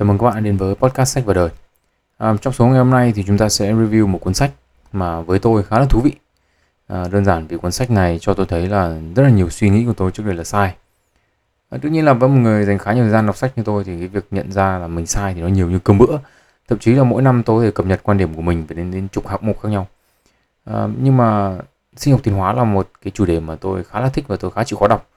Chào mừng các bạn đến với podcast sách và đời. À, trong số ngày hôm nay thì chúng ta sẽ review một cuốn sách mà với tôi khá là thú vị. À, đơn giản vì cuốn sách này cho tôi thấy là rất là nhiều suy nghĩ của tôi trước đây là sai. À, tất nhiên là với một người dành khá nhiều thời gian đọc sách như tôi thì cái việc nhận ra là mình sai thì nó nhiều như cơm bữa. Thậm chí là mỗi năm tôi thì cập nhật quan điểm của mình về đến đến chục hạng mục khác nhau. À, nhưng mà sinh học tiến hóa là một cái chủ đề mà tôi khá là thích và tôi khá chịu khó đọc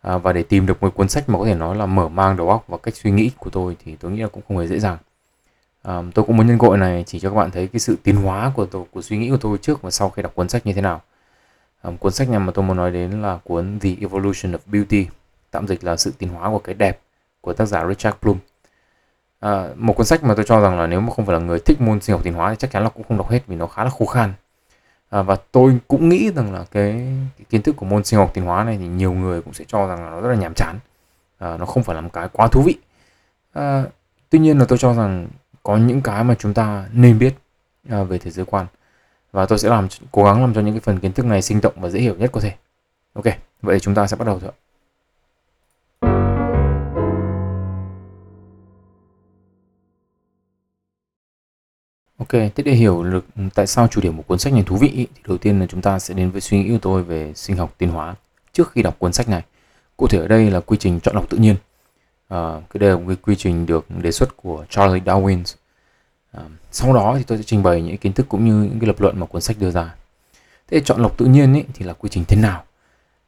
à, và để tìm được một cuốn sách mà có thể nói là mở mang đầu óc và cách suy nghĩ của tôi thì tôi nghĩ là cũng không hề dễ dàng. À, tôi cũng muốn nhân cội này chỉ cho các bạn thấy cái sự tiến hóa của tôi của suy nghĩ của tôi trước và sau khi đọc cuốn sách như thế nào. À, cuốn sách này mà tôi muốn nói đến là cuốn The Evolution of Beauty tạm dịch là sự tiến hóa của cái đẹp của tác giả Richard Bloom. À, một cuốn sách mà tôi cho rằng là nếu mà không phải là người thích môn sinh học tiến hóa thì chắc chắn là cũng không đọc hết vì nó khá là khô khan à, và tôi cũng nghĩ rằng là cái, cái kiến thức của môn sinh học tiến hóa này thì nhiều người cũng sẽ cho rằng là nó rất là nhàm chán. À, nó không phải là một cái quá thú vị. À, tuy nhiên là tôi cho rằng có những cái mà chúng ta nên biết à, về thế giới quan. Và tôi sẽ làm cố gắng làm cho những cái phần kiến thức này sinh động và dễ hiểu nhất có thể. Ok vậy thì chúng ta sẽ bắt đầu thôi Ok, thế để hiểu được tại sao chủ điểm của cuốn sách này thú vị thì đầu tiên là chúng ta sẽ đến với suy nghĩ của tôi về sinh học tiến hóa trước khi đọc cuốn sách này. Cụ thể ở đây là quy trình chọn lọc tự nhiên. À, cái đây là một cái quy trình được đề xuất của Charles Darwin. À, sau đó thì tôi sẽ trình bày những kiến thức cũng như những cái lập luận mà cuốn sách đưa ra. Thế chọn lọc tự nhiên ý, thì là quy trình thế nào?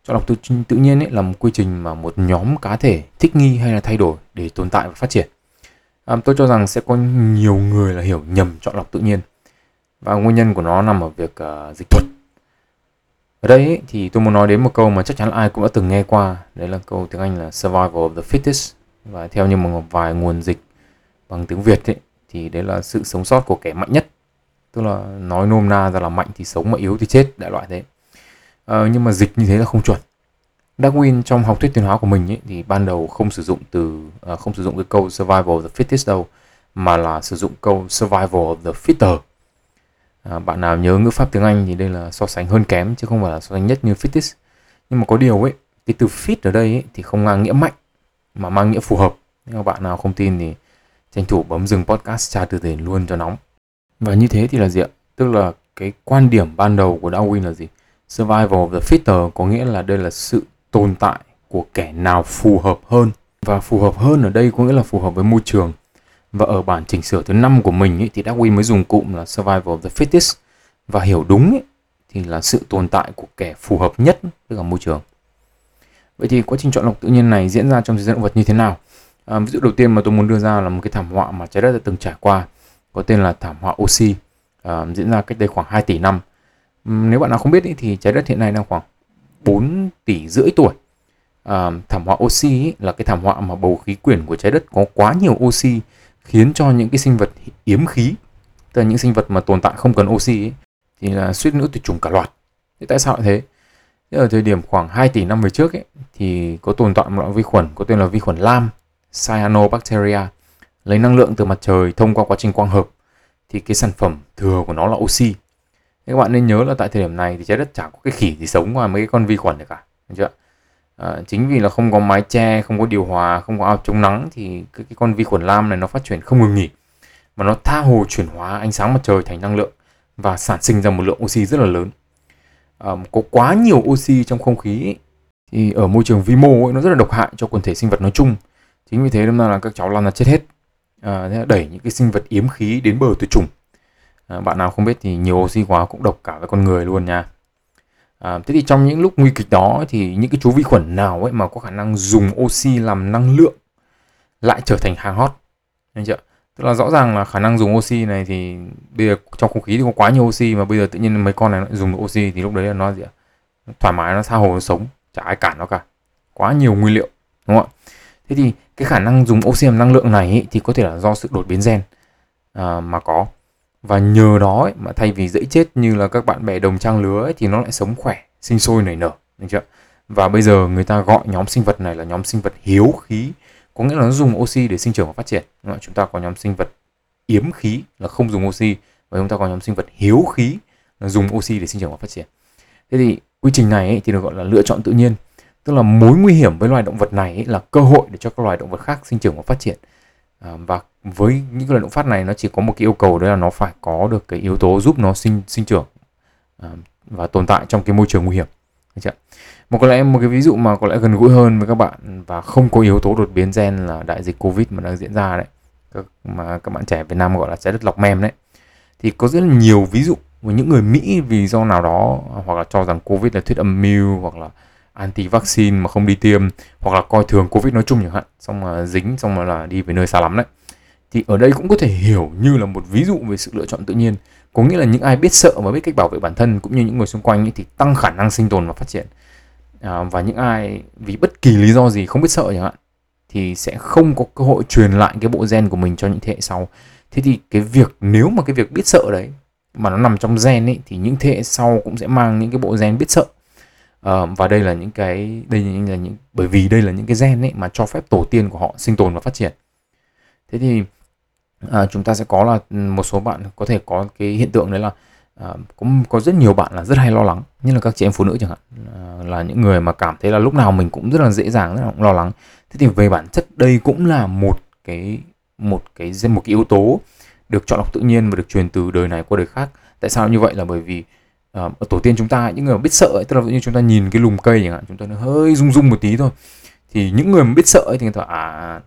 Chọn lọc tự, tự nhiên ý, là một quy trình mà một nhóm cá thể thích nghi hay là thay đổi để tồn tại và phát triển à, tôi cho rằng sẽ có nhiều người là hiểu nhầm chọn lọc tự nhiên. Và nguyên nhân của nó nằm ở việc uh, dịch thuật. Ở đây ấy, thì tôi muốn nói đến một câu mà chắc chắn là ai cũng đã từng nghe qua. Đấy là câu tiếng Anh là survival of the fittest. Và theo như một vài nguồn dịch bằng tiếng Việt ấy, thì đấy là sự sống sót của kẻ mạnh nhất. Tức là nói nôm na ra là mạnh thì sống mà yếu thì chết đại loại thế. À, nhưng mà dịch như thế là không chuẩn. Darwin trong học thuyết tiến hóa của mình ấy, thì ban đầu không sử dụng từ uh, không sử dụng cái câu survival of the fittest đâu mà là sử dụng câu survival of the fitter. À, bạn nào nhớ ngữ pháp tiếng Anh thì đây là so sánh hơn kém chứ không phải là so sánh nhất như fittest. Nhưng mà có điều ấy, cái từ fit ở đây ấy, thì không mang nghĩa mạnh mà mang nghĩa phù hợp. Nếu bạn nào không tin thì tranh thủ bấm dừng podcast tra từ điển luôn cho nóng. Và như thế thì là gì ạ? Tức là cái quan điểm ban đầu của Darwin là gì? Survival of the fitter có nghĩa là đây là sự tồn tại của kẻ nào phù hợp hơn. Và phù hợp hơn ở đây có nghĩa là phù hợp với môi trường. Và ở bản chỉnh sửa thứ năm của mình ấy, thì Darwin mới dùng cụm là survival of the fittest. Và hiểu đúng ấy, thì là sự tồn tại của kẻ phù hợp nhất với cả môi trường. Vậy thì quá trình chọn lọc tự nhiên này diễn ra trong thế giới động vật như thế nào? À, ví dụ đầu tiên mà tôi muốn đưa ra là một cái thảm họa mà trái đất đã từng trải qua có tên là thảm họa oxy. À, diễn ra cách đây khoảng 2 tỷ năm. Nếu bạn nào không biết ý, thì trái đất hiện nay đang khoảng 4 tỷ rưỡi tuổi. À, thảm họa oxy ý, là cái thảm họa mà bầu khí quyển của trái đất có quá nhiều oxy khiến cho những cái sinh vật yếm khí, tức là những sinh vật mà tồn tại không cần oxy ấy, thì là suýt nữa tuyệt chủng cả loạt. Thế tại sao lại thế? Thế ở thời điểm khoảng 2 tỷ năm về trước ấy, thì có tồn tại một loại vi khuẩn có tên là vi khuẩn lam, cyanobacteria, lấy năng lượng từ mặt trời thông qua quá trình quang hợp thì cái sản phẩm thừa của nó là oxy các bạn nên nhớ là tại thời điểm này thì trái đất chẳng có cái khỉ gì sống ngoài mấy cái con vi khuẩn này cả được chưa à, chính vì là không có mái che không có điều hòa không có ao chống nắng thì cái, cái con vi khuẩn lam này nó phát triển không ngừng nghỉ mà nó tha hồ chuyển hóa ánh sáng mặt trời thành năng lượng và sản sinh ra một lượng oxy rất là lớn. À, có quá nhiều oxy trong không khí ấy, thì ở môi trường vi mô ấy, nó rất là độc hại cho quần thể sinh vật nói chung. Chính vì thế nên là các cháu lan là chết hết à, thế là đẩy những cái sinh vật yếm khí đến bờ tuyệt chủng à, bạn nào không biết thì nhiều oxy hóa cũng độc cả với con người luôn nha. À, thế thì trong những lúc nguy kịch đó thì những cái chú vi khuẩn nào ấy mà có khả năng dùng oxy làm năng lượng lại trở thành hàng hot? Anh chưa? Tức là rõ ràng là khả năng dùng oxy này thì bây giờ trong không khí thì có quá nhiều oxy mà bây giờ tự nhiên mấy con này dùng oxy thì lúc đấy là nó gì ạ? Thoải mái nó tha hồ nó sống. Chả ai cản nó cả. Quá nhiều nguyên liệu đúng không ạ? Thế thì cái khả năng dùng oxy làm năng lượng này ý, thì có thể là do sự đột biến gen à, mà có và nhờ đó ấy, mà thay vì dễ chết như là các bạn bè đồng trang lứa ấy, thì nó lại sống khỏe sinh sôi nảy nở được chưa? Và bây giờ người ta gọi nhóm sinh vật này là nhóm sinh vật hiếu khí có nghĩa là nó dùng oxy để sinh trưởng và phát triển. Chúng ta có nhóm sinh vật yếm khí là không dùng oxy và chúng ta có nhóm sinh vật hiếu khí là dùng oxy để sinh trưởng và phát triển. Thế thì quy trình này ấy, thì được gọi là lựa chọn tự nhiên. Tức là mối nguy hiểm với loài động vật này ấy là cơ hội để cho các loài động vật khác sinh trưởng và phát triển. À, và với những cái loại động phát này nó chỉ có một cái yêu cầu đấy là nó phải có được cái yếu tố giúp nó sinh sinh trưởng à, và tồn tại trong cái môi trường nguy hiểm. Được chưa? một có lẽ một cái ví dụ mà có lẽ gần gũi hơn với các bạn và không có yếu tố đột biến gen là đại dịch covid mà đang diễn ra đấy các, mà các bạn trẻ Việt Nam gọi là trái đất lọc mem đấy. Thì có rất là nhiều ví dụ với những người Mỹ vì do nào đó hoặc là cho rằng covid là thuyết âm mưu hoặc là anti vaccine mà không đi tiêm hoặc là coi thường covid nói chung chẳng hạn xong mà dính xong mà là đi về nơi xa lắm đấy thì ở đây cũng có thể hiểu như là một ví dụ về sự lựa chọn tự nhiên. Có nghĩa là những ai biết sợ và biết cách bảo vệ bản thân cũng như những người xung quanh ấy, thì tăng khả năng sinh tồn và phát triển. À, và những ai vì bất kỳ lý do gì không biết sợ chẳng hạn thì sẽ không có cơ hội truyền lại cái bộ gen của mình cho những thế hệ sau. Thế thì cái việc nếu mà cái việc biết sợ đấy mà nó nằm trong gen ấy thì những thế hệ sau cũng sẽ mang những cái bộ gen biết sợ. À, và đây là những cái đây là những bởi vì đây là những cái gen ấy mà cho phép tổ tiên của họ sinh tồn và phát triển. Thế thì à, chúng ta sẽ có là ừ, một số bạn có thể có cái hiện tượng đấy là à, có có rất nhiều bạn là rất hay lo lắng như là các chị em phụ nữ chẳng hạn à, là những người mà cảm thấy là lúc nào mình cũng rất là dễ dàng rất là lo lắng. Thế thì về bản chất đây cũng là một cái một cái một cái yếu tố được chọn lọc tự nhiên và được truyền từ đời này qua đời khác. Tại sao như vậy? Là bởi vì à, ở tổ tiên chúng ta những người biết sợ ấy, tức là như chúng ta nhìn cái lùm cây chẳng hạn chúng ta nó hơi rung rung một tí thôi thì những người mà biết sợ ấy, thì người ta à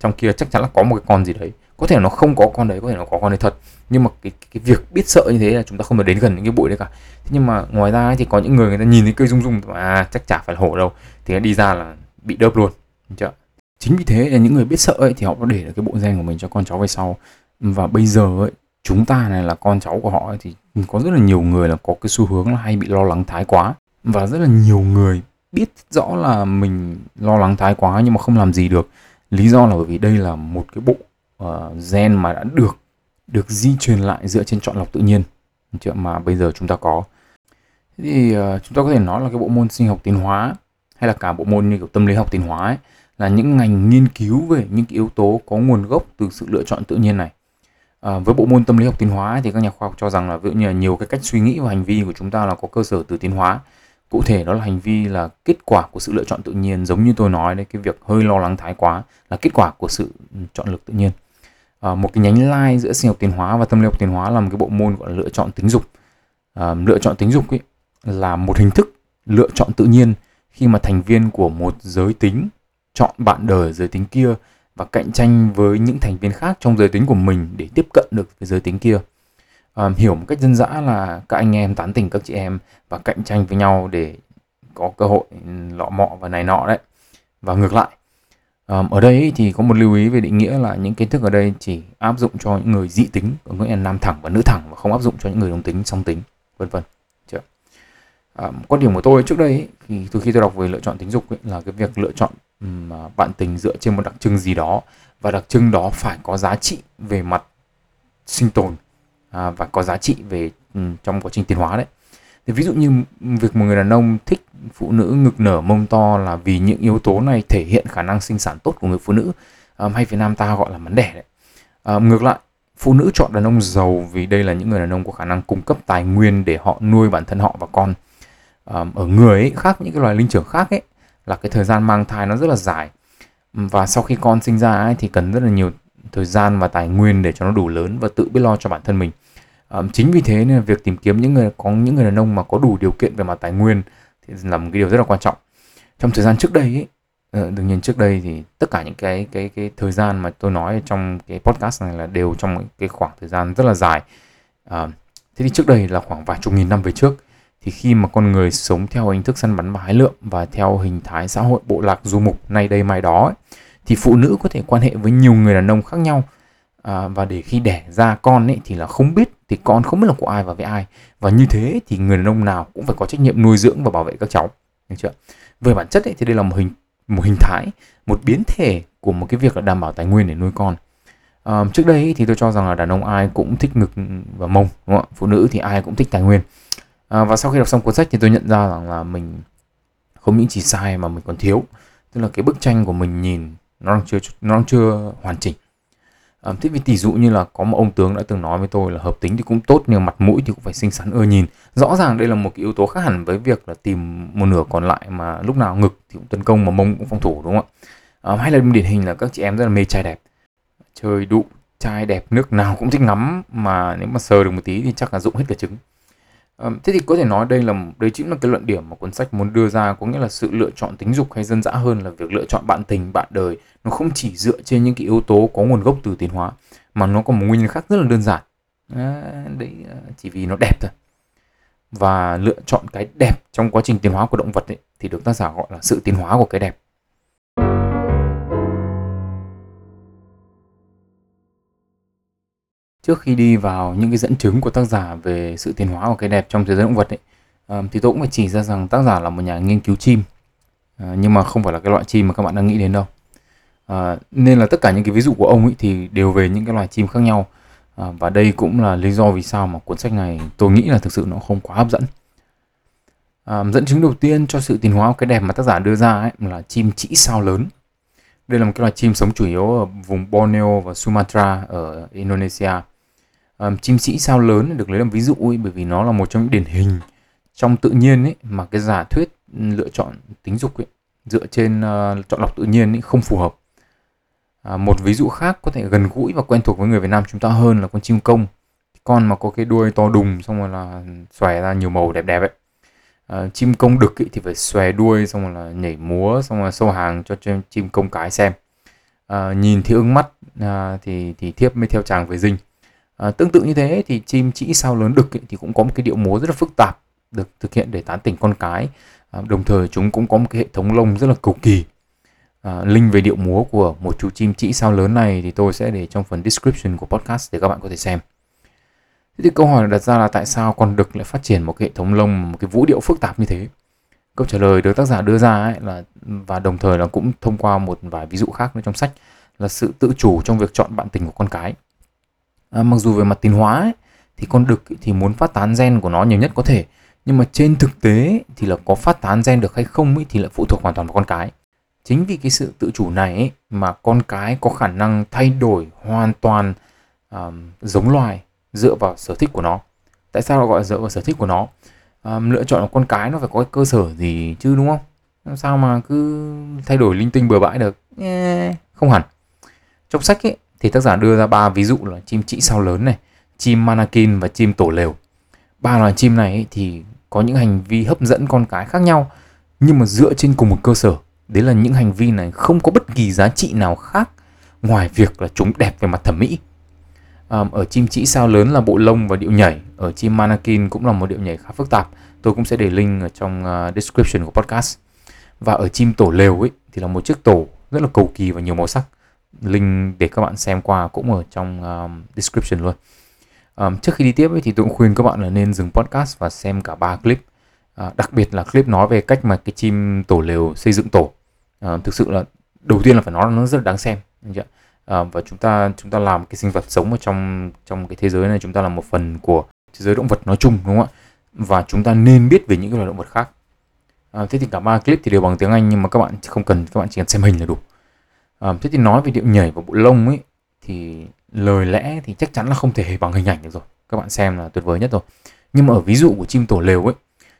trong kia chắc chắn là có một cái con gì đấy có thể nó không có con đấy có thể nó có con đấy thật. Nhưng mà cái cái việc biết sợ như thế là chúng ta không được đến gần những cái bụi đấy cả. Thế nhưng mà ngoài ra thì có những người người ta nhìn thấy cây rung rung à chắc chả phải là hổ đâu. Thì nó đi ra là bị đớp luôn. Chưa? Chính vì thế là những người biết sợ ấy thì họ có để được cái bộ gen của mình cho con cháu về sau. Và bây giờ ấy chúng ta này là con cháu của họ ấy, thì có rất là nhiều người là có cái xu hướng là hay bị lo lắng thái quá. Và rất là nhiều người biết rõ là mình lo lắng thái quá nhưng mà không làm gì được. Lý do là bởi vì đây là một cái bộ uh, gen mà đã được được di truyền lại dựa trên chọn lọc tự nhiên chuyện mà bây giờ chúng ta có. Thế thì uh, chúng ta có thể nói là cái bộ môn sinh học tiến hóa hay là cả bộ môn như kiểu tâm lý học tiến hóa ấy, là những ngành nghiên cứu về những cái yếu tố có nguồn gốc từ sự lựa chọn tự nhiên này. À, với bộ môn tâm lý học tiến hóa thì các nhà khoa học cho rằng là ví dụ như là nhiều cái cách suy nghĩ và hành vi của chúng ta là có cơ sở từ tiến hóa. Cụ thể đó là hành vi là kết quả của sự lựa chọn tự nhiên giống như tôi nói đấy cái việc hơi lo lắng thái quá là kết quả của sự ừ, chọn lựa tự nhiên à, một cái nhánh lai giữa sinh học tiến hóa và tâm lý học tiến hóa là một cái bộ môn gọi là lựa chọn tính dục. À, lựa chọn tính dục ấy là một hình thức lựa chọn tự nhiên khi mà thành viên của một giới tính chọn bạn đời giới tính kia và cạnh tranh với những thành viên khác trong giới tính của mình để tiếp cận được với giới tính kia. À, hiểu một cách dân dã là các anh em tán tỉnh các chị em và cạnh tranh với nhau để có cơ hội lọ mọ và này nọ đấy. Và ngược lại ở đây thì có một lưu ý về định nghĩa là những kiến thức ở đây chỉ áp dụng cho những người dị tính có nghĩa là nam thẳng và nữ thẳng và không áp dụng cho những người đồng tính song tính vân vân chưa? À, quan điểm của tôi trước đây ấy, thì từ khi tôi đọc về lựa chọn tính dục ấy, là cái việc lựa chọn um, bạn tình dựa trên một đặc trưng gì đó và đặc trưng đó phải có giá trị về mặt sinh tồn à, và có giá trị về um, trong quá trình tiến hóa đấy thì ví dụ như việc một người đàn ông thích phụ nữ ngực nở mông to là vì những yếu tố này thể hiện khả năng sinh sản tốt của người phụ nữ. Um, hay Việt Nam ta gọi là mắn đẻ đấy. Um, ngược lại phụ nữ chọn đàn ông giàu vì đây là những người đàn ông có khả năng cung cấp tài nguyên để họ nuôi bản thân họ và con. Um, ở người ấy, khác những cái loài linh trưởng khác ấy là cái thời gian mang thai nó rất là dài. Và sau khi con sinh ra ấy, thì cần rất là nhiều thời gian và tài nguyên để cho nó đủ lớn và tự biết lo cho bản thân mình um, chính vì thế nên việc tìm kiếm những người có những người đàn ông mà có đủ điều kiện về mặt tài nguyên thì là một cái điều rất là quan trọng. Trong thời gian trước đây ấy, ờ, đương nhiên trước đây thì tất cả những cái cái cái thời gian mà tôi nói trong cái podcast này là đều trong cái khoảng thời gian rất là dài. Uh, thế thì trước đây là khoảng vài chục nghìn năm về trước thì khi mà con người sống theo hình thức săn bắn và hái lượm và theo hình thái xã hội bộ lạc du mục nay đây mai đó ấy, thì phụ nữ có thể quan hệ với nhiều người đàn ông khác nhau. À, và để khi đẻ ra con ấy thì là không biết thì con không biết là của ai và với ai. Và như thế thì người đàn ông nào cũng phải có trách nhiệm nuôi dưỡng và bảo vệ các cháu. Được chưa? Về bản chất ấy, thì đây là một hình một hình thái một biến thể của một cái việc là đảm bảo tài nguyên để nuôi con. À, trước đây thì tôi cho rằng là đàn ông ai cũng thích ngực và mông đúng không? phụ nữ thì ai cũng thích tài nguyên. À, và sau khi đọc xong cuốn sách thì tôi nhận ra rằng là mình không những chỉ sai mà mình còn thiếu. Tức là cái bức tranh của mình nhìn nó đang chưa nó đang chưa hoàn chỉnh à, thế vì tỷ dụ như là có một ông tướng đã từng nói với tôi là hợp tính thì cũng tốt nhưng mặt mũi thì cũng phải xinh xắn ưa nhìn. Rõ ràng đây là một cái yếu tố khác hẳn với việc là tìm một nửa còn lại mà lúc nào ngực thì cũng tấn công mà mông cũng phòng thủ đúng không ạ? À, hay là điển hình là các chị em rất là mê trai đẹp. Chơi đụ trai đẹp nước nào cũng thích ngắm mà nếu mà sờ được một tí thì chắc là dụng hết cả trứng thế thì có thể nói đây là đây chính là cái luận điểm mà cuốn sách muốn đưa ra có nghĩa là sự lựa chọn tính dục hay dân dã hơn là việc lựa chọn bạn tình bạn đời. Nó không chỉ dựa trên những cái yếu tố có nguồn gốc từ tiến hóa mà nó có một nguyên nhân khác rất là đơn giản. À, đấy à, chỉ vì nó đẹp thôi. Và lựa chọn cái đẹp trong quá trình tiến hóa của động vật ấy, thì được tác giả gọi là sự tiến hóa của cái đẹp. Trước khi đi vào những cái dẫn chứng của tác giả về sự tiến hóa của cái đẹp trong thế giới động vật ấy, thì tôi cũng phải chỉ ra rằng tác giả là một nhà nghiên cứu chim. Ờ, nhưng mà không phải là cái loại chim mà các bạn đang nghĩ đến đâu. Ờ, nên là tất cả những cái ví dụ của ông ấy thì đều về những cái loài chim khác nhau. Ờ, và đây cũng là lý do vì sao mà cuốn sách này tôi nghĩ là thực sự nó không quá hấp dẫn. Dẫn chứng đầu tiên cho sự tiến hóa của cái đẹp mà tác giả đưa ra ấy là chim chỉ sao lớn. Đây là một cái loài chim sống chủ yếu ở vùng Borneo và Sumatra ở Indonesia um, chim sĩ sao lớn được lấy làm ví dụ ấy, bởi vì nó là một trong những điển hình trong tự nhiên ấy mà cái giả thuyết ừ, lựa chọn tính dục ấy dựa trên uh, chọn lọc tự nhiên ấy không phù hợp. À, một ví dụ khác có thể gần gũi và quen thuộc với người Việt Nam chúng ta hơn là con chim công. Con mà có cái đuôi to đùng xong rồi là xòe ra nhiều màu đẹp đẹp ấy. À, chim công đực ý, thì phải xòe đuôi xong rồi là nhảy múa xong rồi sâu hàng cho chim công cái xem. À, nhìn thì ưng mắt à, thì thì thiếp mới theo chàng về dinh. À, tương tự như thế thì chim chỉ sao lớn đực ấy, thì cũng có một cái điệu múa rất là phức tạp được thực hiện để tán tỉnh con cái. À, đồng thời chúng cũng có một cái hệ thống lông rất là cầu kỳ. À, link về điệu múa của một chú chim chỉ sao lớn này thì tôi sẽ để trong phần description của podcast để các bạn có thể xem. Thế thì câu hỏi đặt ra là tại sao con đực lại phát triển một cái hệ thống lông, một cái vũ điệu phức tạp như thế? Câu trả lời được tác giả đưa ra ấy là và đồng thời là cũng thông qua một vài ví dụ khác nữa trong sách là sự tự chủ trong việc chọn bạn tình của con cái à, mặc dù về mặt tiến hóa ấy, thì con đực thì muốn phát tán gen của nó nhiều nhất có thể. Nhưng mà trên thực tế thì là có phát tán gen được hay không ấy, thì lại phụ thuộc hoàn toàn vào con cái. Chính vì cái sự tự chủ này ấy, mà con cái có khả năng thay đổi hoàn toàn um, giống loài dựa vào sở thích của nó. Tại sao gọi là dựa vào sở thích của nó? Um, lựa chọn con cái nó phải có cái cơ sở gì chứ đúng không? Làm sao mà cứ thay đổi linh tinh bừa bãi được? Không hẳn. Trong sách ấy thì tác giả đưa ra ba ví dụ là chim trĩ sao lớn này, chim manakin và chim tổ lều. Ba loài chim này thì có những hành vi hấp dẫn con cái khác nhau nhưng mà dựa trên cùng một cơ sở. Đấy là những hành vi này không có bất kỳ giá trị nào khác ngoài việc là chúng đẹp về mặt thẩm mỹ. À, ở chim trĩ sao lớn là bộ lông và điệu nhảy, ở chim manakin cũng là một điệu nhảy khá phức tạp. Tôi cũng sẽ để link ở trong ờ, description của podcast. Và ở chim tổ lều ấy thì là một chiếc tổ rất là cầu kỳ và nhiều màu sắc link để các bạn xem qua cũng ở trong um, description luôn. Um, trước khi đi tiếp ấy, thì tôi cũng khuyên các bạn là nên dừng podcast và xem cả ba clip. À, đặc biệt là clip nói về cách mà cái chim tổ lều xây dựng tổ. À, thực sự là đầu tiên là phải nói là nó rất là đáng xem chưa? À, và chúng ta chúng ta làm cái sinh vật sống ở trong trong cái thế giới này chúng ta là một phần của thế giới động vật nói chung đúng không ạ? Và chúng ta nên biết về những cái loài động vật khác. À, thế thì cả ba clip thì đều bằng tiếng anh nhưng mà các bạn không cần các bạn chỉ cần xem hình là đủ à, thế thì nói về điệu nhảy và bộ lông ấy thì lời lẽ thì chắc chắn là không thể bằng hình ảnh được rồi. Các bạn xem là tuyệt vời nhất rồi. Nhưng mà ở ví dụ của chim tổ lều ấy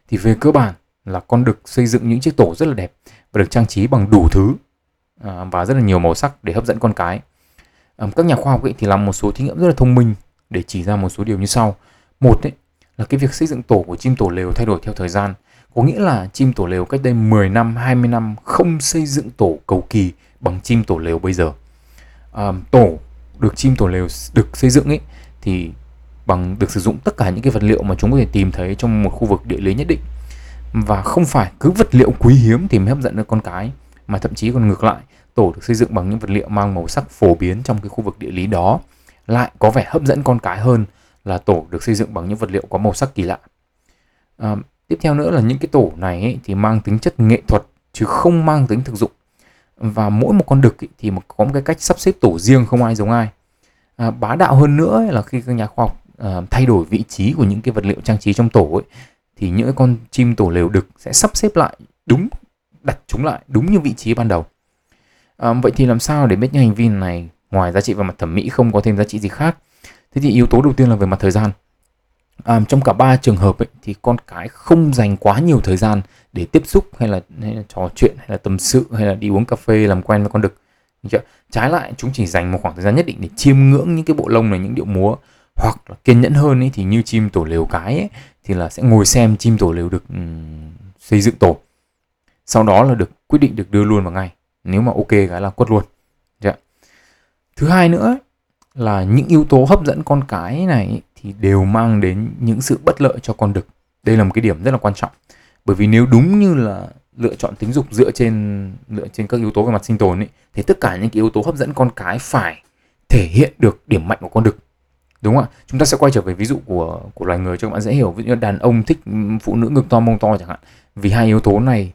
thì về cơ bản là con đực xây dựng những chiếc tổ rất là đẹp và được trang trí bằng đủ thứ à, và rất là nhiều màu sắc để hấp dẫn con cái. À, các nhà khoa học ấy thì làm một số thí nghiệm rất là thông minh để chỉ ra một số điều như sau. Một ấy là cái việc xây dựng tổ của chim tổ lều thay đổi theo thời gian có nghĩa là chim tổ lều cách đây 10 năm 20 năm không xây dựng tổ cầu kỳ bằng chim tổ lều bây giờ. À, tổ được chim tổ lều được xây dựng ấy thì bằng được sử dụng tất cả những cái vật liệu mà chúng có thể tìm thấy trong một khu vực địa lý nhất định. Và không phải cứ vật liệu quý hiếm thì mới hấp dẫn được con cái mà thậm chí còn ngược lại tổ được xây dựng bằng những vật liệu mang màu sắc phổ biến trong cái khu vực địa lý đó. Lại có vẻ hấp dẫn con cái hơn là tổ được xây dựng bằng những vật liệu có màu sắc kỳ lạ. À, tiếp theo nữa là những cái tổ này ấy, thì mang tính chất nghệ thuật chứ không mang tính thực dụng và mỗi một con đực ý, thì có một cái cách sắp xếp tổ riêng không ai giống ai. À, bá đạo hơn nữa là khi các nhà khoa học à, thay đổi vị trí của những cái vật liệu trang trí trong tổ ấy thì những con chim tổ lều đực sẽ sắp xếp lại đúng đặt chúng lại đúng như vị trí ban đầu. À, vậy thì làm sao để biết những hành vi này ngoài giá trị về mặt thẩm mỹ không có thêm giá trị gì khác? Thế thì yếu tố đầu tiên là về mặt thời gian à, trong cả ba trường hợp ấy, thì con cái không dành quá nhiều thời gian để tiếp xúc hay là, hay là trò chuyện hay là tâm sự hay là đi uống cà phê làm quen với con đực. Trái lại chúng chỉ dành một khoảng thời gian nhất định để chiêm ngưỡng những cái bộ lông này những điệu múa. Hoặc là kiên nhẫn hơn ấy, thì như chim tổ lều cái ấy, thì là sẽ ngồi xem chim tổ lều được um, xây dựng tổ. Sau đó là được quyết định được đưa luôn vào ngay. Nếu mà ok cái là quất luôn. Chưa? thứ hai nữa là những yếu tố hấp dẫn con cái này thì đều mang đến những sự bất lợi cho con đực. Đây là một cái điểm rất là quan trọng. Bởi vì nếu đúng như là lựa chọn tính dục dựa trên dựa trên các yếu tố về mặt sinh tồn ấy, thì tất cả những cái yếu tố hấp dẫn con cái phải thể hiện được điểm mạnh của con đực. Đúng không ạ? Chúng ta sẽ quay trở về ví dụ của của loài người cho các bạn dễ hiểu. Ví dụ như đàn ông thích phụ nữ ngực to mông to chẳng hạn. Vì hai yếu tố này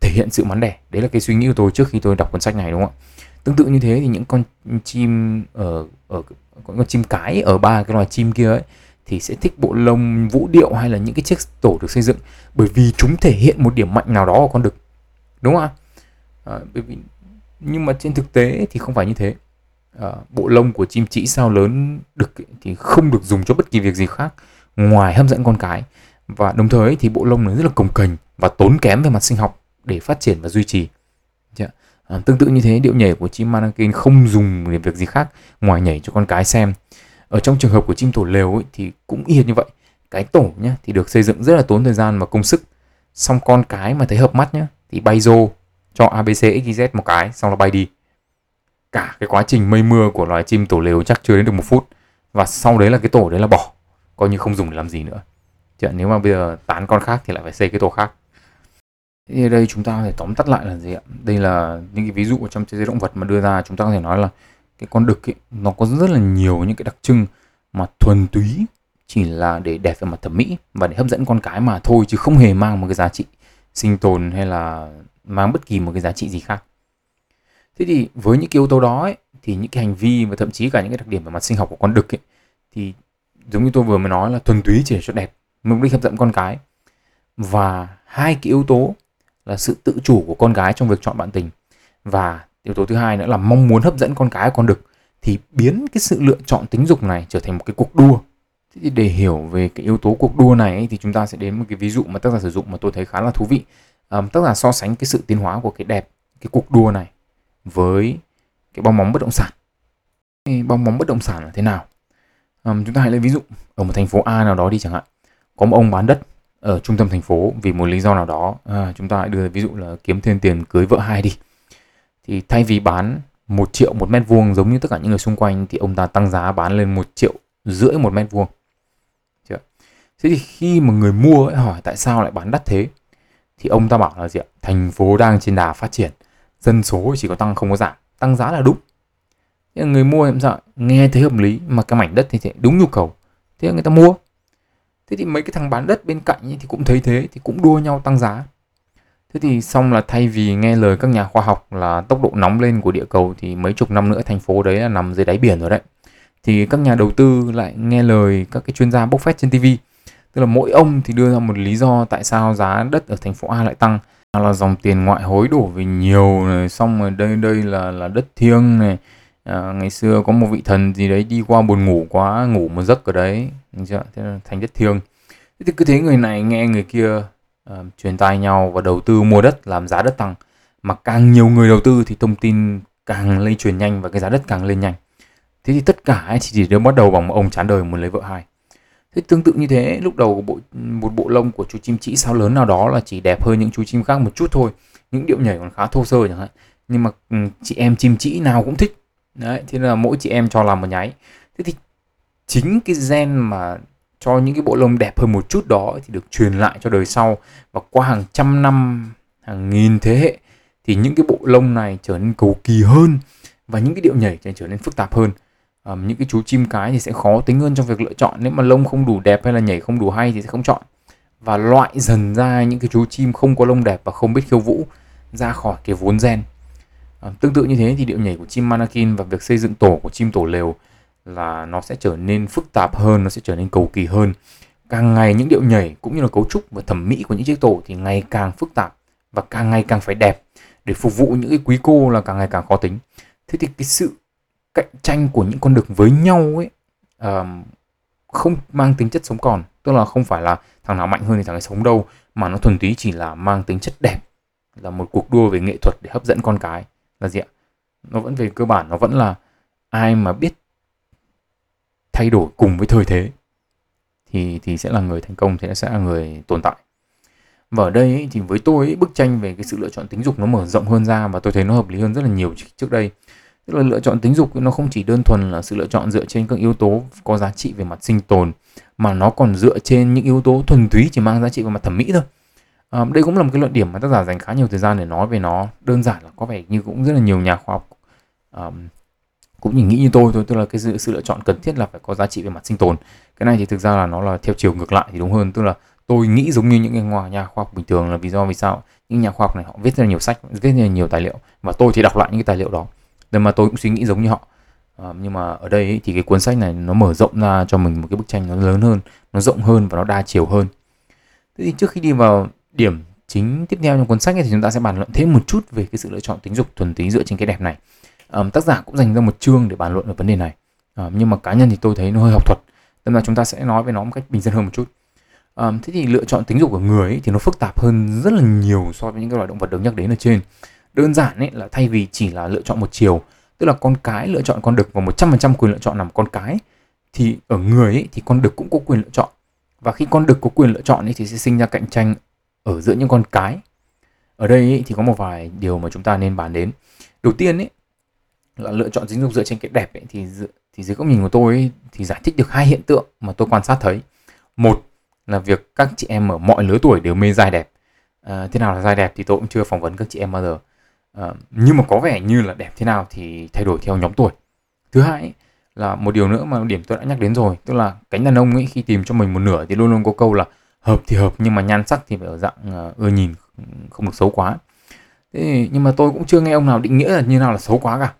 thể hiện sự mắn đẻ. Đấy là cái suy nghĩ của tôi trước khi tôi đọc cuốn sách này đúng không ạ? Tương tự như thế thì những con chim ở ở con chim cái ở ba cái loài chim kia ấy thì sẽ thích bộ lông vũ điệu hay là những cái chiếc tổ được xây dựng. Bởi vì chúng thể hiện một điểm mạnh nào đó của con đực đúng không ạ? À, bởi vì nhưng mà trên thực tế thì không phải như thế. À, bộ lông của chim chỉ sao lớn đực thì không được dùng cho bất kỳ việc gì khác ngoài hấp dẫn con cái. Và đồng thời thì bộ lông nó rất là cồng kềnh và tốn kém về mặt sinh học để phát triển và duy trì. Dạ à, tương tự như thế điệu nhảy của chim manakin không dùng để việc gì khác ngoài nhảy cho con cái xem. Ở trong trường hợp của chim tổ lều ấy, thì cũng y hệt như vậy. Cái tổ nhá thì được xây dựng rất là tốn thời gian và công sức. Xong con cái mà thấy hợp mắt nhá thì bay rô cho abc xyz một cái xong là bay đi. Cả cái quá trình mây mưa của loài chim tổ lều chắc chưa đến được một phút. Và sau đấy là cái tổ đấy là bỏ coi như không dùng để làm gì nữa. Chứ nếu mà bây giờ tán con khác thì lại phải xây cái tổ khác thì ở đây chúng ta có thể tóm tắt lại là gì ạ? Đây là những cái ví dụ trong thế giới động vật mà đưa ra chúng ta có thể nói là cái con đực ấy, nó có rất là nhiều những cái đặc trưng mà thuần túy chỉ là để đẹp về mặt thẩm mỹ và để hấp dẫn con cái mà thôi chứ không hề mang một cái giá trị sinh tồn hay là mang bất kỳ một cái giá trị gì khác. Thế thì với những cái yếu tố đó ấy, thì những cái hành vi và thậm chí cả những cái đặc điểm về mặt sinh học của con đực ấy, thì giống như tôi vừa mới nói là thuần túy chỉ để cho đẹp mục đích hấp dẫn con cái. Và hai cái yếu tố là sự tự chủ của con gái trong việc chọn bạn tình. Và yếu tố thứ hai nữa là mong muốn hấp dẫn con cái con đực thì biến cái sự lựa chọn tính dục này trở thành một cái cuộc đua. Thì để hiểu về cái yếu tố cuộc đua này ấy, thì chúng ta sẽ đến một cái ví dụ mà tác giả sử dụng mà tôi thấy khá là thú vị. Um, tác giả so sánh cái sự tiến hóa của cái đẹp cái cuộc đua này với cái bong bóng bất động sản. Cái bong bóng bất động sản là thế nào? Um, chúng ta hãy lấy ví dụ. Ở một thành phố A nào đó đi chẳng hạn có một ông bán đất ở trung tâm thành phố vì một lý do nào đó à, chúng ta lại đưa ví dụ là kiếm thêm tiền cưới vợ hai đi. Thì thay vì bán một triệu một mét vuông giống như tất cả những người xung quanh thì ông ta tăng giá bán lên một triệu rưỡi một mét vuông. Thế thì khi mà người mua ấy hỏi tại sao lại bán đắt thế thì ông ta bảo là gì ạ? Thành phố đang trên đà phát triển dân số chỉ có tăng không có giảm tăng giá là đúng. Thế người mua em sợ nghe thấy hợp lý mà cái mảnh đất thì đúng nhu cầu. Thế người ta mua thế thì mấy cái thằng bán đất bên cạnh ấy thì cũng thấy thế, thì cũng đua nhau tăng giá. Thế thì xong là thay vì nghe lời các nhà khoa học là tốc độ nóng lên của địa cầu thì mấy chục năm nữa thành phố đấy là nằm dưới đáy biển rồi đấy. Thì các nhà đầu tư lại nghe lời các cái chuyên gia bốc phét trên TV tức là mỗi ông thì đưa ra một lý do tại sao giá đất ở thành phố A lại tăng. Là dòng tiền ngoại hối đổ về nhiều này, xong rồi đây đây là là đất thiêng này à, ngày xưa có một vị thần gì đấy đi qua buồn ngủ quá ngủ một giấc ở đấy. Chưa? thế là thành đất thiêng thế thì cứ thế người này nghe người kia uh, truyền tai nhau và đầu tư mua đất làm giá đất tăng. Mà càng nhiều người đầu tư thì thông tin càng lây truyền nhanh và cái giá đất càng lên nhanh. Thế thì tất cả ấy chỉ đều bắt đầu bằng một ông chán đời muốn lấy vợ hai. Thế tương tự như thế lúc đầu bộ một bộ lông của chú chim chỉ sao lớn nào đó là chỉ đẹp hơn những chú chim khác một chút thôi. Những điệu nhảy còn khá thô sơ chẳng hạn. Nhưng mà ừ, chị em chim chỉ nào cũng thích đấy thế là mỗi chị em cho làm một nháy. Thế thì chính cái gen mà cho những cái bộ lông đẹp hơn một chút đó thì được truyền lại cho đời sau. Và qua hàng trăm năm hàng nghìn thế hệ thì những cái bộ lông này trở nên cầu kỳ hơn và những cái điệu nhảy trở nên phức tạp hơn. À, những cái chú chim cái thì sẽ khó tính hơn trong việc lựa chọn. Nếu mà lông không đủ đẹp hay là nhảy không đủ hay thì sẽ không chọn. Và loại dần ra những cái chú chim không có lông đẹp và không biết khiêu vũ ra khỏi cái vốn gen à, tương tự như thế thì điệu nhảy của chim manakin và việc xây dựng tổ của chim tổ lều là nó sẽ trở nên phức tạp hơn nó sẽ trở nên cầu kỳ hơn. Càng ngày những điệu nhảy cũng như là cấu trúc và thẩm mỹ của những chiếc tổ thì ngày càng phức tạp và càng ngày càng phải đẹp để phục vụ những cái quý cô là càng ngày càng khó tính. Thế thì cái sự cạnh tranh của những con đực với nhau ấy uh, không mang tính chất sống còn tức là không phải là thằng nào mạnh hơn thì thằng ấy sống đâu mà nó thuần túy chỉ là mang tính chất đẹp là một cuộc đua về nghệ thuật để hấp dẫn con cái là gì ạ? Nó vẫn về cơ bản nó vẫn là ai mà biết thay đổi cùng với thời thế thì thì sẽ là người thành công thì sẽ là người tồn tại. Và ở đây ấy, thì với tôi ấy, bức tranh về cái sự lựa chọn tính dục nó mở rộng hơn ra và tôi thấy nó hợp lý hơn rất là nhiều trước đây. Tức là lựa chọn tính dục nó không chỉ đơn thuần là sự lựa chọn dựa trên các yếu tố có giá trị về mặt sinh tồn mà nó còn dựa trên những yếu tố thuần túy chỉ mang giá trị về mặt thẩm mỹ thôi à, đây cũng là một cái luận điểm mà tác giả dành khá nhiều thời gian để nói về nó. Đơn giản là có vẻ như cũng rất là nhiều nhà khoa học um, cũng nhìn nghĩ như tôi thôi tức là cái sự, sự lựa chọn cần thiết là phải có giá trị về mặt sinh tồn. Cái này thì thực ra là nó là theo chiều ngược lại thì đúng hơn tức là tôi nghĩ giống như những nhà, nhà khoa học bình thường là vì do vì sao những nhà khoa học này họ viết rất là nhiều sách viết rất là nhiều tài liệu và tôi thì đọc lại những cái tài liệu đó. Nên mà tôi cũng suy nghĩ giống như họ. À, nhưng mà ở đây ấy, thì cái cuốn sách này nó mở rộng ra cho mình một cái bức tranh nó lớn hơn nó rộng hơn và nó đa chiều hơn. Thế thì trước khi đi vào điểm chính tiếp theo trong cuốn sách này thì chúng ta sẽ bàn luận thêm một chút về cái sự lựa chọn tính dục thuần túy dựa trên cái đẹp này. Um, tác giả cũng dành ra một chương để bàn luận về vấn đề này. Um, nhưng mà cá nhân thì tôi thấy nó hơi học thuật nên là chúng ta sẽ nói về nó một cách bình dân hơn một chút. Um, thế thì lựa chọn tính dục của người ấy, thì nó phức tạp hơn rất là nhiều so với những cái loài động vật được nhắc đến ở trên. Đơn giản ấy là thay vì chỉ là lựa chọn một chiều tức là con cái lựa chọn con đực và 100% quyền lựa chọn nằm con cái thì ở người ấy, thì con đực cũng có quyền lựa chọn. Và khi con đực có quyền lựa chọn ấy, thì sẽ sinh ra cạnh tranh ở giữa những con cái. Ở đây thì có một vài điều mà chúng ta nên bàn đến. Đầu tiên ấy là lựa chọn dính dục dựa trên cái đẹp ấy, thì thì dưới góc nhìn của tôi ấy, thì giải thích được hai hiện tượng mà tôi quan sát thấy. Một là việc các chị em ở mọi lứa tuổi đều mê dài đẹp. À, thế nào là dài đẹp thì tôi cũng chưa phỏng vấn các chị em bao giờ. À, nhưng mà có vẻ như là đẹp thế nào thì thay đổi theo nhóm tuổi. Thứ hai ấy, là một điều nữa mà điểm tôi đã nhắc đến rồi tức là cánh đàn ông ấy khi tìm cho mình một nửa thì luôn luôn có câu là hợp thì hợp nhưng mà nhan sắc thì phải ở dạng ờ, ưa nhìn không được xấu quá. Thế nhưng mà tôi cũng chưa nghe ông nào định nghĩa là như nào là xấu quá cả.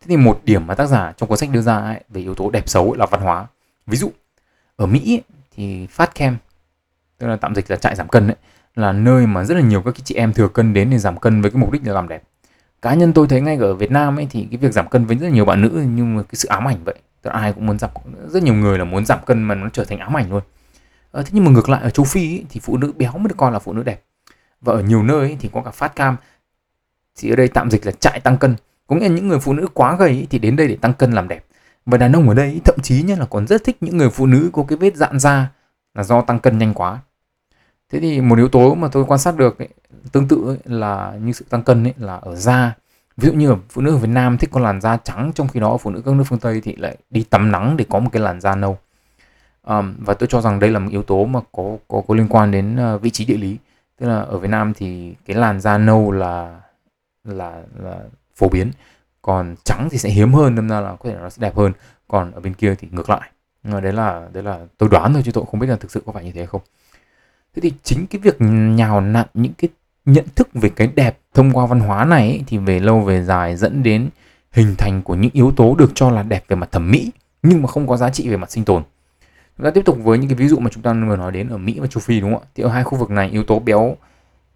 Thế thì một điểm mà tác giả trong cuốn sách đưa ra ấy, về yếu tố đẹp xấu ấy là văn hóa. Ví dụ ở mỹ ấy, thì fat camp tức là tạm dịch là trại giảm cân ấy là nơi mà rất là nhiều các chị em thừa cân đến để giảm cân với cái mục đích là làm đẹp. Cá nhân tôi thấy ngay ở Việt Nam ấy thì cái việc giảm cân với rất là nhiều bạn nữ nhưng mà cái sự ám ảnh vậy tức là ai cũng muốn giảm rất nhiều người là muốn giảm cân mà nó trở thành ám ảnh luôn à, thế nhưng mà ngược lại ở châu Phi ấy, thì phụ nữ béo mới được coi là phụ nữ đẹp. Và ở nhiều nơi ấy, thì có cả phát cam. Thì ở đây tạm dịch là chạy tăng cân. Có nghĩa là những người phụ nữ quá gầy ấy, thì đến đây để tăng cân làm đẹp. Và đàn ông ở đây thậm chí nhá là còn rất thích những người phụ nữ có cái vết dạn da là do tăng cân nhanh quá. Thế thì một yếu tố mà tôi quan sát được ấy, tương tự ấy, là như sự tăng cân ấy là ở da. Ví dụ như ở phụ nữ ở Việt Nam thích có làn da trắng trong khi đó phụ nữ các nước phương Tây thì lại đi tắm nắng để có một cái làn da nâu um, và tôi cho rằng đây là một yếu tố mà có có có liên quan đến uh, vị trí địa lý. Tức là ở Việt Nam thì cái làn da nâu là là là phổ biến. Còn trắng thì sẽ hiếm hơn nên ra là có thể nó sẽ đẹp hơn. Còn ở bên kia thì ngược lại. Ờ, đấy là đấy là tôi đoán thôi chứ tôi không biết là thực sự có phải như thế không. Thế thì chính cái việc nhào nặn những cái nhận thức về cái đẹp thông qua văn hóa này ấy, thì về lâu về dài dẫn đến hình thành của những yếu tố được cho là đẹp về mặt thẩm mỹ nhưng mà không có giá trị về mặt sinh tồn chúng ta tiếp tục với những cái ví dụ mà chúng ta vừa nói đến ở Mỹ và châu Phi đúng không ạ? Thì ở hai khu vực này yếu tố béo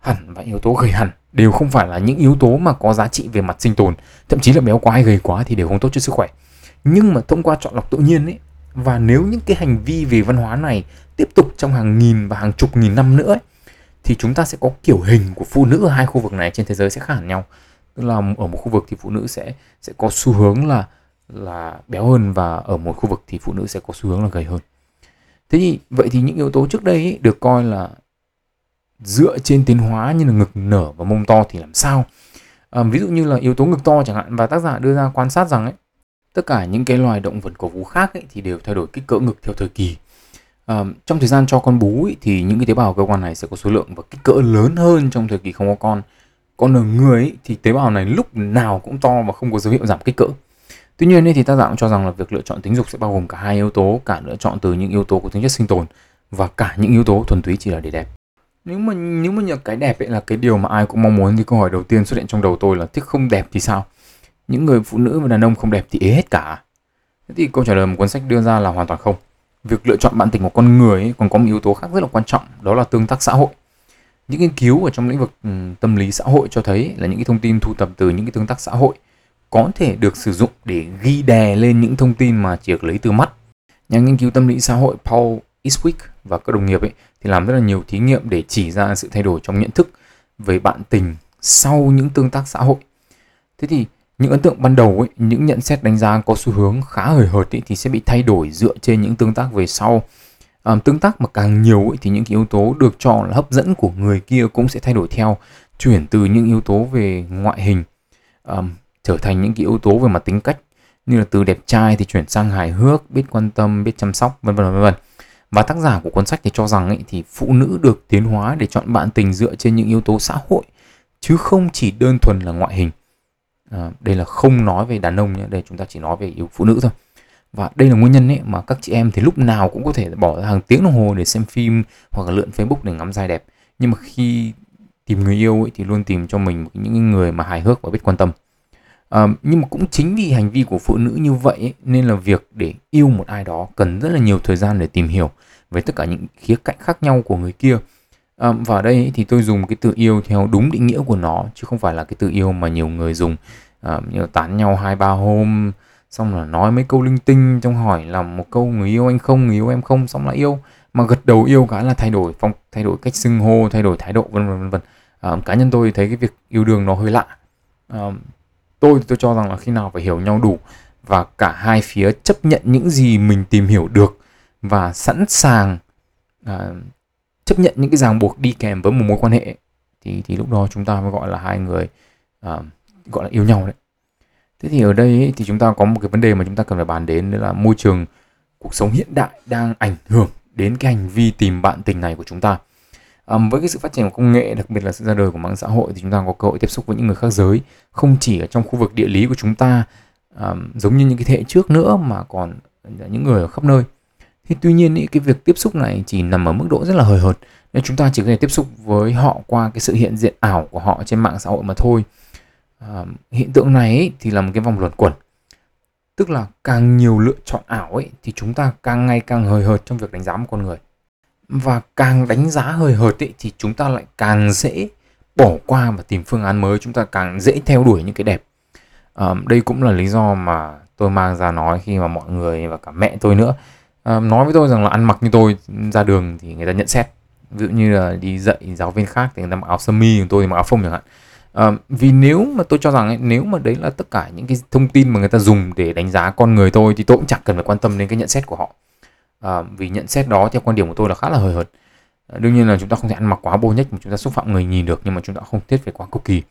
hẳn và yếu tố gầy hẳn đều không phải là những yếu tố mà có giá trị về mặt sinh tồn. Thậm chí là béo quá hay gầy quá thì đều không tốt cho sức khỏe. Nhưng mà thông qua chọn lọc tự nhiên ấy và nếu những cái hành vi về văn hóa này tiếp tục trong hàng nghìn và hàng chục nghìn năm nữa ấy, thì chúng ta sẽ có kiểu hình của phụ nữ ở hai khu vực này trên thế giới sẽ khác hẳn nhau. Tức là ở một khu vực thì phụ nữ sẽ sẽ có xu hướng là là béo hơn và ở một khu vực thì phụ nữ sẽ có xu hướng là gầy hơn thế thì vậy thì những yếu tố trước đây ấy, được coi là dựa trên tiến hóa như là ngực nở và mông to thì làm sao? À, ví dụ như là yếu tố ngực to chẳng hạn và tác giả đưa ra quan sát rằng ấy tất cả những cái loài động vật cổ vũ khác ấy, thì đều thay đổi kích cỡ ngực theo thời kỳ. À, trong thời gian cho con bú ấy, thì những cái tế bào cơ quan này sẽ có số lượng và kích cỡ lớn hơn trong thời kỳ không có con. Còn ở người ấy, thì tế bào này lúc nào cũng to và không có dấu hiệu giảm kích cỡ tuy nhiên thì tác giả cũng cho rằng là việc lựa chọn tính dục sẽ bao gồm cả hai yếu tố, cả lựa chọn từ những yếu tố của tính chất sinh tồn và cả những yếu tố thuần túy chỉ là để đẹp. Nếu mà nếu mà nhờ cái đẹp ấy là cái điều mà ai cũng mong muốn thì câu hỏi đầu tiên xuất hiện trong đầu tôi là thích không đẹp thì sao? Những người phụ nữ và đàn ông không đẹp thì ế hết cả. Thế thì câu trả lời một cuốn sách đưa ra là hoàn toàn không. Việc lựa chọn bạn tình của con người ấy còn có một yếu tố khác rất là quan trọng, đó là tương tác xã hội. Những nghiên cứu ở trong lĩnh vực tâm lý xã hội cho thấy là những cái thông tin thu thập từ những cái tương tác xã hội có thể được sử dụng để ghi đè lên những thông tin mà chỉ được lấy từ mắt. Nhà nghiên cứu tâm lý xã hội Paul Iswick và các đồng nghiệp ấy thì làm rất là nhiều thí nghiệm để chỉ ra sự thay đổi trong nhận thức về bạn tình sau những tương tác xã hội. Thế thì những ấn tượng ban đầu ấy, những nhận xét đánh giá có xu hướng khá hời hợt ấy, thì sẽ bị thay đổi dựa trên những tương tác về sau. À, tương tác mà càng nhiều ấy, thì những cái yếu tố được cho là hấp dẫn của người kia cũng sẽ thay đổi theo chuyển từ những yếu tố về ngoại hình. Um, trở thành những cái yếu tố về mặt tính cách như là từ đẹp trai thì chuyển sang hài hước biết quan tâm biết chăm sóc vân vân vân vân. Và tác giả của cuốn sách thì cho rằng ấy, thì phụ nữ được tiến hóa để chọn bạn tình dựa trên những yếu tố xã hội chứ không chỉ đơn thuần là ngoại hình. À, đây là không nói về đàn ông nhé đây chúng ta chỉ nói về yếu phụ nữ thôi. Và đây là nguyên nhân ấy mà các chị em thì lúc nào cũng có thể bỏ ra hàng tiếng đồng hồ để xem phim hoặc là lượn Facebook để ngắm giai đẹp. Nhưng mà khi tìm người yêu ấy thì luôn tìm cho mình những người mà hài hước và biết quan tâm à, nhưng mà cũng chính vì hành vi của phụ nữ như vậy ấy, nên là việc để yêu một ai đó cần rất là nhiều thời gian để tìm hiểu về tất cả những khía cạnh khác nhau của người kia. À, và ở đây ấy, thì tôi dùng cái từ yêu theo đúng định nghĩa của nó chứ không phải là cái từ yêu mà nhiều người dùng à, như tán nhau hai ba hôm xong là nói mấy câu linh tinh trong hỏi là một câu người yêu anh không người yêu em không xong là yêu. Mà gật đầu yêu cái là thay đổi phong thay đổi cách xưng hô thay đổi thái độ vân vân vân vân. À, cá nhân tôi thấy cái việc yêu đương nó hơi lạ. À, tôi tôi cho rằng là khi nào phải hiểu nhau đủ và cả hai phía chấp nhận những gì mình tìm hiểu được và sẵn sàng à, chấp nhận những cái ràng buộc đi kèm với một mối quan hệ thì thì lúc đó chúng ta mới gọi là hai người à, gọi là yêu nhau đấy. Thế thì ở đây ấy, thì chúng ta có một cái vấn đề mà chúng ta cần phải bàn đến đó là môi trường cuộc sống hiện đại đang ảnh hưởng đến cái hành vi tìm bạn tình này của chúng ta um, với cái sự phát triển của công nghệ đặc biệt là sự ra đời của mạng xã hội thì chúng ta có cơ hội tiếp xúc với những người khác giới không chỉ ở trong khu vực địa lý của chúng ta um, giống như những cái thế hệ trước nữa mà còn những người ở khắp nơi. Thì tuy nhiên ý, cái việc tiếp xúc này chỉ nằm ở mức độ rất là hời hợt nên chúng ta chỉ có thể tiếp xúc với họ qua cái sự hiện diện ảo của họ trên mạng xã hội mà thôi. À, hiện tượng này ý, thì là một cái vòng luẩn quẩn. Tức là càng nhiều lựa chọn ảo ấy thì chúng ta càng ngày càng hời hợt trong việc đánh giá một con người và càng đánh giá hời hợt ấy, thì chúng ta lại càng dễ bỏ qua và tìm phương án mới chúng ta càng dễ theo đuổi những cái đẹp. À, đây cũng là lý do mà tôi mang ra nói khi mà mọi người và cả mẹ tôi nữa à, nói với tôi rằng là ăn mặc như tôi ra đường thì người ta nhận xét. Ví dụ như là đi dạy giáo viên khác thì người ta mặc áo sơ mi còn tôi thì mặc áo phông chẳng hạn. À, vì nếu mà tôi cho rằng ấy, nếu mà đấy là tất cả những cái thông tin mà người ta dùng để đánh giá con người tôi thì tôi cũng chẳng cần phải quan tâm đến cái nhận xét của họ à, vì nhận xét đó theo quan điểm của tôi là khá là hời hợt à, đương nhiên là chúng ta không thể ăn mặc quá bô nhách mà chúng ta xúc phạm người nhìn được nhưng mà chúng ta không thiết phải quá cực kỳ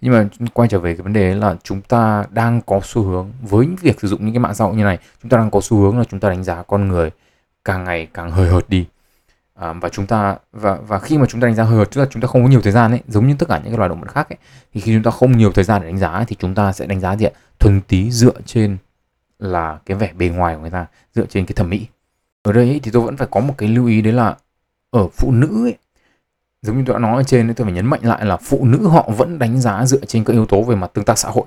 nhưng mà quay trở về cái vấn đề là chúng ta đang có xu hướng với việc sử dụng những cái mạng xã hội như này chúng ta đang có xu hướng là chúng ta đánh giá con người càng ngày càng hời hợt đi à, và chúng ta và và khi mà chúng ta đánh giá hời hợt tức là chúng ta không có nhiều thời gian ấy giống như tất cả những cái loài động vật khác ấy thì khi chúng ta không nhiều thời gian để đánh giá ấy, thì chúng ta sẽ đánh giá gì ạ thuần tí dựa trên là cái vẻ bề ngoài của người ta dựa trên cái thẩm mỹ ở đây ấy, thì tôi vẫn phải có một cái lưu ý đấy là ở phụ nữ ấy, giống như tôi đã nói ở trên tôi phải nhấn mạnh lại là phụ nữ họ vẫn đánh giá dựa trên các yếu tố về mặt tương tác xã hội.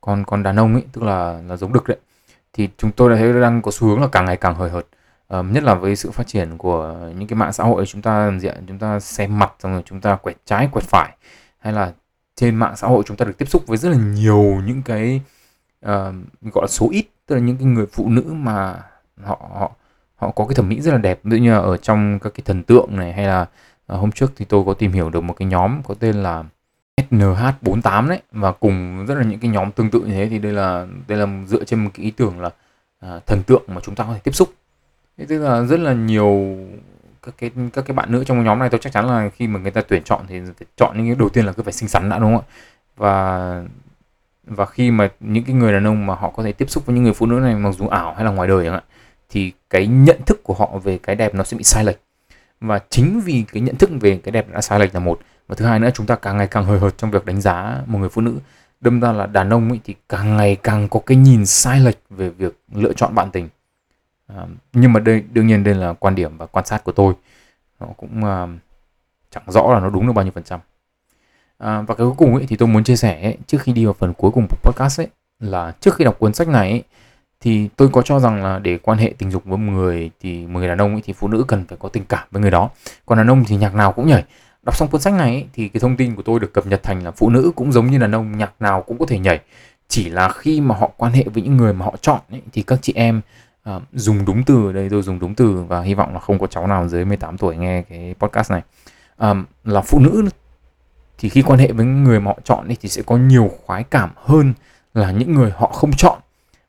Còn còn đàn ông ấy tức là là giống đực đấy thì chúng tôi đã thấy đang có xu hướng là càng ngày càng hời hợt. Uh, nhất là với sự phát triển của những cái mạng xã hội chúng ta diện chúng ta xem mặt xong rồi chúng ta quẹt trái quẹt phải hay là trên mạng xã hội chúng ta được tiếp xúc với rất là nhiều những cái uh, gọi là số ít tức là những cái người phụ nữ mà họ họ họ có cái thẩm mỹ rất là đẹp. Ví dụ như là ở trong các cái thần tượng này hay là à, hôm trước thì tôi có tìm hiểu được một cái nhóm có tên là SNH48 đấy và cùng rất là những cái nhóm tương tự như thế thì đây là đây là dựa trên một cái ý tưởng là à, thần tượng mà chúng ta có thể tiếp xúc. Thế tức là rất là nhiều các cái các cái bạn nữ trong nhóm này tôi chắc chắn là khi mà người ta tuyển chọn thì phải chọn những cái đầu tiên là cứ phải xinh xắn đã đúng không ạ? Và và khi mà những cái người đàn ông mà họ có thể tiếp xúc với những người phụ nữ này mặc dù ảo hay là ngoài đời chẳng hạn thì cái nhận thức của họ về cái đẹp nó sẽ bị sai lệch. Và chính vì cái nhận thức về cái đẹp đã sai lệch là một. Và thứ hai nữa chúng ta càng ngày càng hời hợt trong việc đánh giá một người phụ nữ. Đâm ra là đàn ông ấy thì càng ngày càng có cái nhìn sai lệch về việc lựa chọn bạn tình. À, nhưng mà đây đương nhiên đây là quan điểm và quan sát của tôi. Nó cũng à, chẳng rõ là nó đúng được bao nhiêu phần trăm. À, và cái cuối cùng ấy thì tôi muốn chia sẻ ấy, trước khi đi vào phần cuối cùng của podcast ấy là trước khi đọc cuốn sách này ấy, thì tôi có cho rằng là để quan hệ tình dục với một người thì một người đàn ông ấy, thì phụ nữ cần phải có tình cảm với người đó. Còn đàn ông thì nhạc nào cũng nhảy. Đọc xong cuốn sách này ấy, thì cái thông tin của tôi được cập nhật thành là phụ nữ cũng giống như đàn ông nhạc nào cũng có thể nhảy. Chỉ là khi mà họ quan hệ với những người mà họ chọn ấy, thì các chị em uh, dùng đúng từ ở đây tôi dùng đúng từ và hy vọng là không có cháu nào dưới 18 tuổi nghe cái podcast này. Um, là phụ nữ thì khi quan hệ với người mà họ chọn ấy, thì sẽ có nhiều khoái cảm hơn là những người họ không chọn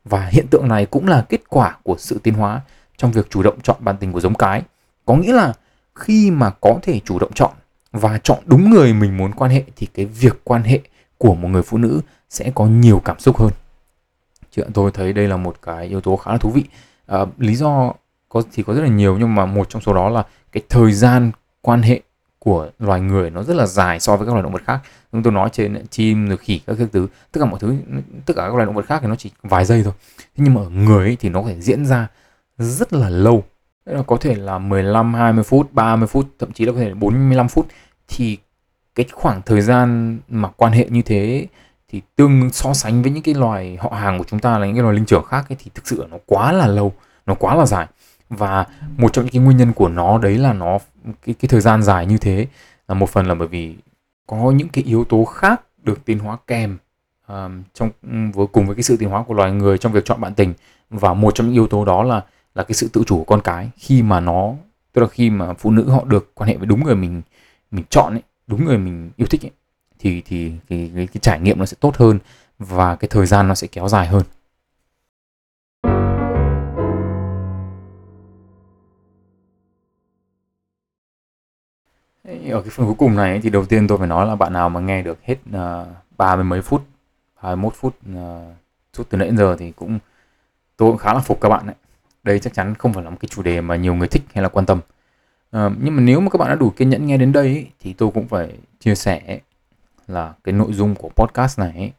và hiện tượng này cũng là kết quả của sự tiến hóa trong việc chủ động chọn bản tình của giống cái. Có nghĩa là khi mà có thể chủ động chọn và chọn đúng người mình muốn quan hệ thì cái việc quan hệ của một người phụ nữ sẽ có nhiều cảm xúc hơn. Chị tôi thấy đây là một cái yếu tố khá là thú vị. À, lý do có thì có rất là nhiều nhưng mà một trong số đó là cái thời gian quan hệ của loài người nó rất là dài so với các loài động vật khác. Chúng tôi nói trên chim rồi khỉ các thứ tất cả mọi thứ tất cả các loài động vật khác thì nó chỉ vài giây thôi. Thế nhưng mà ở người ấy thì nó có thể diễn ra rất là lâu. Có thể là 15, 20 phút, 30 phút, thậm chí là có thể 45 phút. Thì cái khoảng thời gian mà quan hệ như thế thì tương so sánh với những cái loài họ hàng của chúng ta là những cái loài linh trưởng khác ấy, thì thực sự nó quá là lâu, nó quá là dài và một trong những cái nguyên nhân của nó đấy là nó cái cái thời gian dài như thế là một phần là bởi vì có những cái yếu tố khác được tiến hóa kèm um, trong với cùng với cái sự tiến hóa của loài người trong việc chọn bạn tình. Và một trong những yếu tố đó là là cái sự tự chủ của con cái. Khi mà nó tức là khi mà phụ nữ họ được quan hệ với đúng người mình mình chọn ấy, đúng người mình yêu thích ấy, thì thì cái, cái, cái trải nghiệm nó sẽ tốt hơn và cái thời gian nó sẽ kéo dài hơn. Ở cái phần cuối cùng này thì đầu tiên tôi phải nói là bạn nào mà nghe được hết ờ, ba mươi mấy phút 21 phút à, uh, suốt từ nãy đến giờ thì cũng tôi cũng khá là phục các bạn đấy đây chắc chắn không phải là một cái chủ đề mà nhiều người thích hay là quan tâm. Uh, nhưng mà nếu mà các bạn đã đủ kiên nhẫn nghe đến đây ấy, thì tôi cũng phải chia sẻ là cái nội dung của podcast này ấy,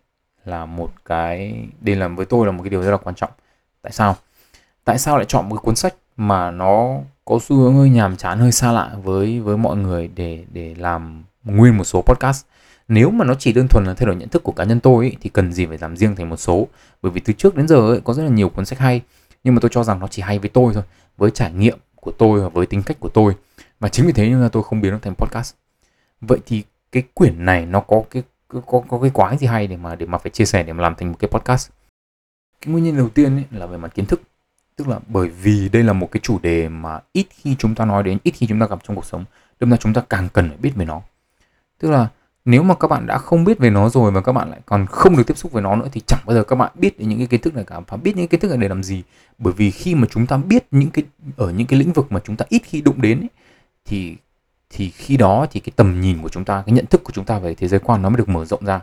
là một cái đây là với tôi là một cái điều rất là quan trọng. Tại sao? Tại sao lại chọn một cái cuốn sách mà nó có xu hướng hơi nhàm chán hơi xa lạ với với mọi người để để làm nguyên một số podcast. Nếu mà nó chỉ đơn thuần là thay đổi nhận thức của cá nhân tôi ấy, thì cần gì phải làm riêng thành một số. Bởi vì từ trước đến giờ ấy, có rất là nhiều cuốn sách hay nhưng mà tôi cho rằng nó chỉ hay với tôi thôi với trải nghiệm của tôi và với tính cách của tôi. Và chính vì thế nên là tôi không biến nó thành podcast. Vậy thì cái quyển này nó có cái có có cái quái gì hay để mà để mà phải chia sẻ để mà làm thành một cái podcast? Cái nguyên nhân đầu tiên ấy là về mặt kiến thức tức là bởi vì đây là một cái chủ đề mà ít khi chúng ta nói đến ít khi chúng ta gặp trong cuộc sống đâm ra chúng ta càng cần phải biết về nó. Tức là nếu mà các bạn đã không biết về nó rồi và các bạn lại còn không được tiếp xúc với nó nữa thì chẳng bao giờ các bạn biết những cái kiến thức này cả. Và biết những kiến thức này để làm gì? Bởi vì khi mà chúng ta biết những cái ở những cái lĩnh vực mà chúng ta ít khi đụng đến ấy, thì thì khi đó thì cái tầm nhìn của chúng ta cái nhận thức của chúng ta về thế giới quan nó mới được mở rộng ra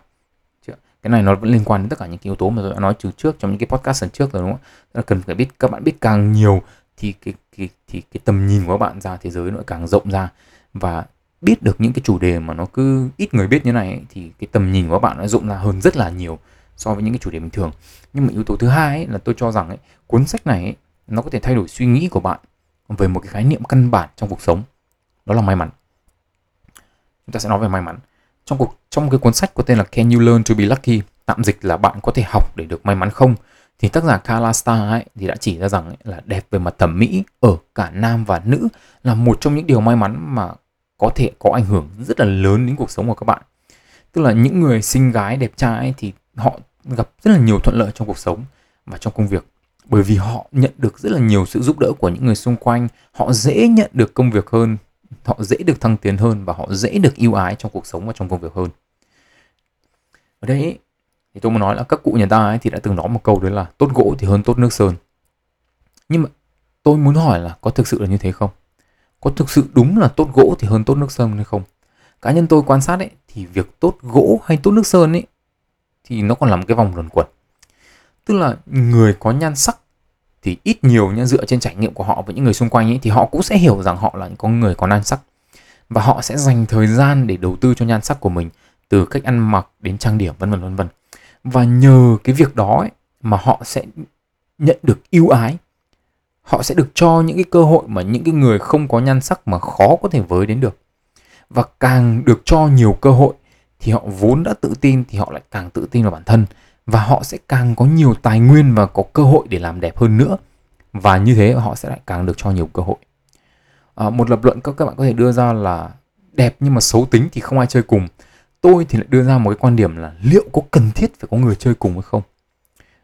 cái này nó vẫn liên quan đến tất cả những cái yếu tố mà tôi đã nói từ trước trong những cái podcast lần trước rồi đúng không là cần phải biết các bạn biết càng nhiều thì cái, cái thì cái tầm nhìn của các bạn ra thế giới nó càng rộng ra. Và biết được những cái chủ đề mà nó cứ ít người biết như này ấy, thì cái tầm nhìn của các bạn nó rộng ra hơn rất là nhiều so với những cái chủ đề bình thường. Nhưng mà yếu tố thứ hai ấy, là tôi cho rằng ấy, cuốn sách này ấy, nó có thể thay đổi suy nghĩ của bạn về một cái khái niệm căn bản trong cuộc sống. Đó là may mắn. Chúng ta sẽ nói về may mắn trong cuộc trong cái cuốn sách có tên là Can You Learn to Be Lucky tạm dịch là bạn có thể học để được may mắn không? Thì tác giả Carla Star ấy thì đã chỉ ra rằng ấy, là đẹp về mặt thẩm mỹ ở cả nam và nữ là một trong những điều may mắn mà có thể có ảnh hưởng rất là lớn đến cuộc sống của các bạn. Tức là những người xinh gái đẹp trai thì họ gặp rất là nhiều thuận lợi trong cuộc sống và trong công việc. Bởi vì họ nhận được rất là nhiều sự giúp đỡ của những người xung quanh họ dễ nhận được công việc hơn họ dễ được thăng tiến hơn và họ dễ được yêu ái trong cuộc sống và trong công việc hơn. Ở đây thì tôi muốn nói là các cụ nhà ta ấy thì đã từng nói một câu đấy là tốt gỗ thì hơn tốt nước sơn. Nhưng mà tôi muốn hỏi là có thực sự là như thế không? Có thực sự đúng là tốt gỗ thì hơn tốt nước sơn hay không? Cá nhân tôi quan sát ấy, thì việc tốt gỗ hay tốt nước sơn ấy, thì nó còn là một cái vòng luẩn quẩn. Tức là người có nhan sắc thì ít nhiều nhá dựa trên trải nghiệm của họ với những người xung quanh ấy thì họ cũng sẽ hiểu rằng họ là những con người có nhan sắc. Và họ sẽ dành thời gian để đầu tư cho nhan sắc của mình từ cách ăn mặc đến trang điểm vân vân vân vân. Và nhờ cái việc đó ấy, mà họ sẽ nhận được ưu ái. Họ sẽ được cho những cái cơ hội mà những cái người không có nhan sắc mà khó có thể với đến được. Và càng được cho nhiều cơ hội thì họ vốn đã tự tin thì họ lại càng tự tin vào bản thân và họ sẽ càng có nhiều tài nguyên và có cơ hội để làm đẹp hơn nữa. Và như thế họ sẽ lại càng được cho nhiều cơ hội. À, một lập luận các các bạn có thể đưa ra là đẹp nhưng mà xấu tính thì không ai chơi cùng. Tôi thì lại đưa ra một cái quan điểm là liệu có cần thiết phải có người chơi cùng hay không?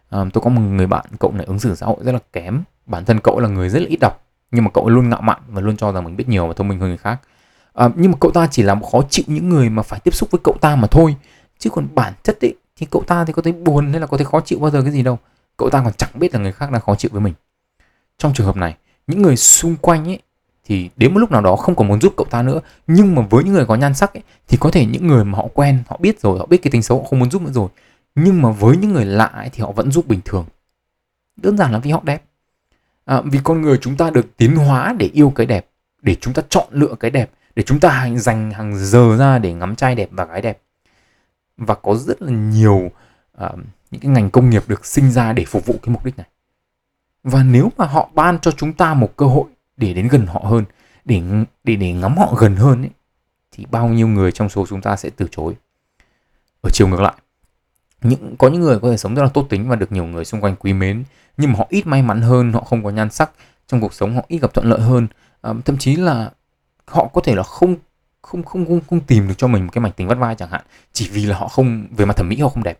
À, tôi có một người bạn cậu này ứng xử xã hội rất là kém. Bản thân cậu là người rất là ít đọc nhưng mà cậu luôn ngạo mạn và luôn cho rằng mình biết nhiều và thông minh hơn người khác. À, nhưng mà cậu ta chỉ làm khó chịu những người mà phải tiếp xúc với cậu ta mà thôi. Chứ còn bản chất ấy thì cậu ta thì có thấy buồn hay là có thấy khó chịu bao giờ cái gì đâu. Cậu ta còn chẳng biết là người khác đang khó chịu với mình. Trong trường hợp này những người xung quanh ấy thì đến một lúc nào đó không còn muốn giúp cậu ta nữa. Nhưng mà với những người có nhan sắc ấy, thì có thể những người mà họ quen họ biết rồi họ biết cái tính xấu họ không muốn giúp nữa rồi. Nhưng mà với những người lạ ấy, thì họ vẫn giúp bình thường. Đơn giản là vì họ đẹp. À, vì con người chúng ta được tiến hóa để yêu cái đẹp để chúng ta chọn lựa cái đẹp để chúng ta hành dành hàng giờ ra để ngắm trai đẹp và gái đẹp và có rất là nhiều uh, những cái ngành công nghiệp được sinh ra để phục vụ cái mục đích này. Và nếu mà họ ban cho chúng ta một cơ hội để đến gần họ hơn để để để ngắm họ gần hơn ấy, thì bao nhiêu người trong số chúng ta sẽ từ chối. Ở chiều ngược lại những có những người có thể sống rất là tốt tính và được nhiều người xung quanh quý mến nhưng mà họ ít may mắn hơn họ không có nhan sắc trong cuộc sống họ ít gặp thuận lợi hơn. À, thậm chí là họ có thể là không không không không không tìm được cho mình một cái mảnh tính vắt vai chẳng hạn. Chỉ vì là họ không về mặt thẩm mỹ họ không đẹp.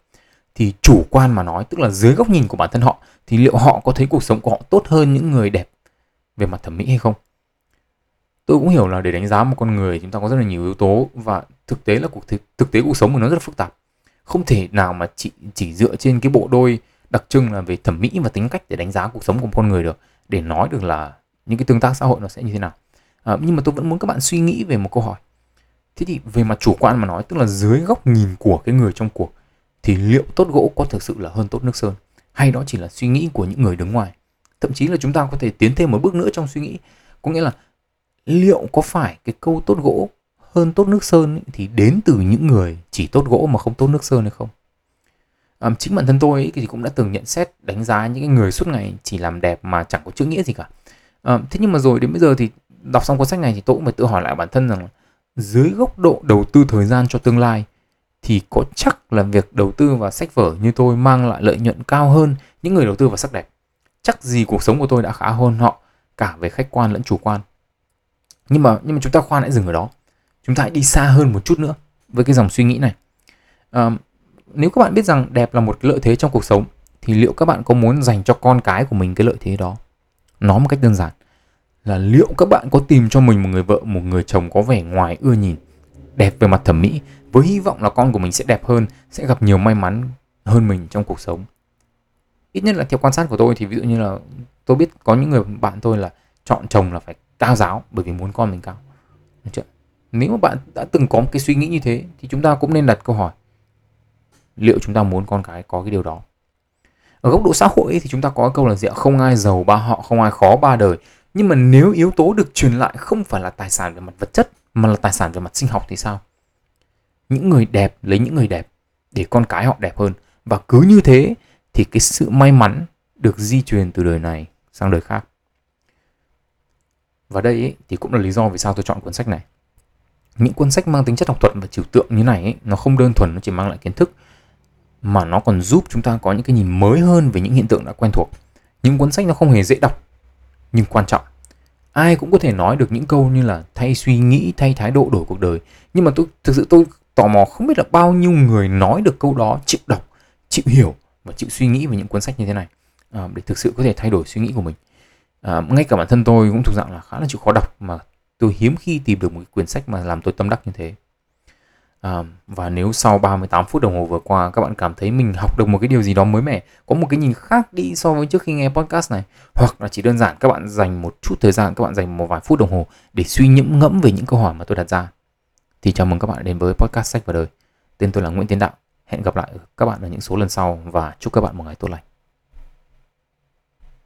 Thì chủ quan mà nói tức là dưới góc nhìn của bản thân họ thì liệu họ có thấy cuộc sống của họ tốt hơn những người đẹp về mặt thẩm mỹ hay không? Tôi cũng hiểu là để đánh giá một con người chúng ta có rất là nhiều yếu tố và thực tế là cuộc thực, thực tế cuộc sống của nó rất là phức tạp. Không thể nào mà chỉ chỉ dựa trên cái bộ đôi đặc trưng là về thẩm mỹ và tính cách để đánh giá cuộc sống của một con người được để nói được là những cái tương tác xã hội nó sẽ như thế nào. À, nhưng mà tôi vẫn muốn các bạn suy nghĩ về một câu hỏi thế thì về mặt chủ quan mà nói tức là dưới góc nhìn của cái người trong cuộc thì liệu tốt gỗ có thực sự là hơn tốt nước sơn? Hay đó chỉ là suy nghĩ của những người đứng ngoài? Thậm chí là chúng ta có thể tiến thêm một bước nữa trong suy nghĩ có nghĩa là liệu có phải cái câu tốt gỗ hơn tốt nước sơn ấy, thì đến từ những người chỉ tốt gỗ mà không tốt nước sơn hay không? À, chính bản thân tôi ấy, thì cũng đã từng nhận xét đánh giá những cái người suốt ngày chỉ làm đẹp mà chẳng có chữ nghĩa gì cả. À, thế nhưng mà rồi đến bây giờ thì đọc xong cuốn sách này thì tôi cũng phải tự hỏi lại bản thân rằng dưới góc độ đầu tư thời gian cho tương lai thì có chắc là việc đầu tư vào sách vở như tôi mang lại lợi nhuận cao hơn những người đầu tư vào sắc đẹp. Chắc gì cuộc sống của tôi đã khá hơn họ cả về khách quan lẫn chủ quan. Nhưng mà nhưng mà chúng ta khoan hãy dừng ở đó. Chúng ta hãy đi xa hơn một chút nữa với cái dòng suy nghĩ này. À, nếu các bạn biết rằng đẹp là một cái lợi thế trong cuộc sống thì liệu các bạn có muốn dành cho con cái của mình cái lợi thế đó? Nói một cách đơn giản là liệu các bạn có tìm cho mình một người vợ, một người chồng có vẻ ngoài ưa nhìn, đẹp về mặt thẩm mỹ, với hy vọng là con của mình sẽ đẹp hơn, sẽ gặp nhiều may mắn hơn mình trong cuộc sống? Ít nhất là theo quan sát của tôi thì ví dụ như là tôi biết có những người bạn tôi là chọn chồng là phải cao giáo bởi vì muốn con mình cao. Được chưa? nếu mà bạn đã từng có một cái suy nghĩ như thế thì chúng ta cũng nên đặt câu hỏi, liệu chúng ta muốn con cái có cái điều đó? Ở góc độ xã hội thì chúng ta có câu là gì không ai giàu ba họ, không ai khó ba đời nhưng mà nếu yếu tố được truyền lại không phải là tài sản về mặt vật chất mà là tài sản về mặt sinh học thì sao? Những người đẹp lấy những người đẹp để con cái họ đẹp hơn. Và cứ như thế thì cái sự may mắn được di truyền từ đời này sang đời khác. Và đây ấy, thì cũng là lý do vì sao tôi chọn cuốn sách này. Những cuốn sách mang tính chất học thuật và trừu tượng như này ấy, nó không đơn thuần nó chỉ mang lại kiến thức mà nó còn giúp chúng ta có những cái nhìn mới hơn về những hiện tượng đã quen thuộc. Những cuốn sách nó không hề dễ đọc nhưng quan trọng ai cũng có thể nói được những câu như là thay suy nghĩ thay thái độ đổi cuộc đời nhưng mà tôi thực sự tôi tò mò không biết là bao nhiêu người nói được câu đó chịu đọc chịu hiểu và chịu suy nghĩ về những cuốn sách như thế này à, để thực sự có thể thay đổi suy nghĩ của mình. À, ngay cả bản thân tôi cũng thuộc dạng là khá là chịu khó đọc mà tôi hiếm khi tìm được một quyển sách mà làm tôi tâm đắc như thế. À, và nếu sau 38 phút đồng hồ vừa qua các bạn cảm thấy mình học được một cái điều gì đó mới mẻ, có một cái nhìn khác đi so với trước khi nghe podcast này, hoặc là chỉ đơn giản các bạn dành một chút thời gian, các bạn dành một vài phút đồng hồ để suy nhẫm ngẫm về những câu hỏi mà tôi đặt ra, thì chào mừng các bạn đến với podcast sách và đời. Tên tôi là Nguyễn Tiến Đạo. Hẹn gặp lại các bạn ở những số lần sau và chúc các bạn một ngày tốt lành.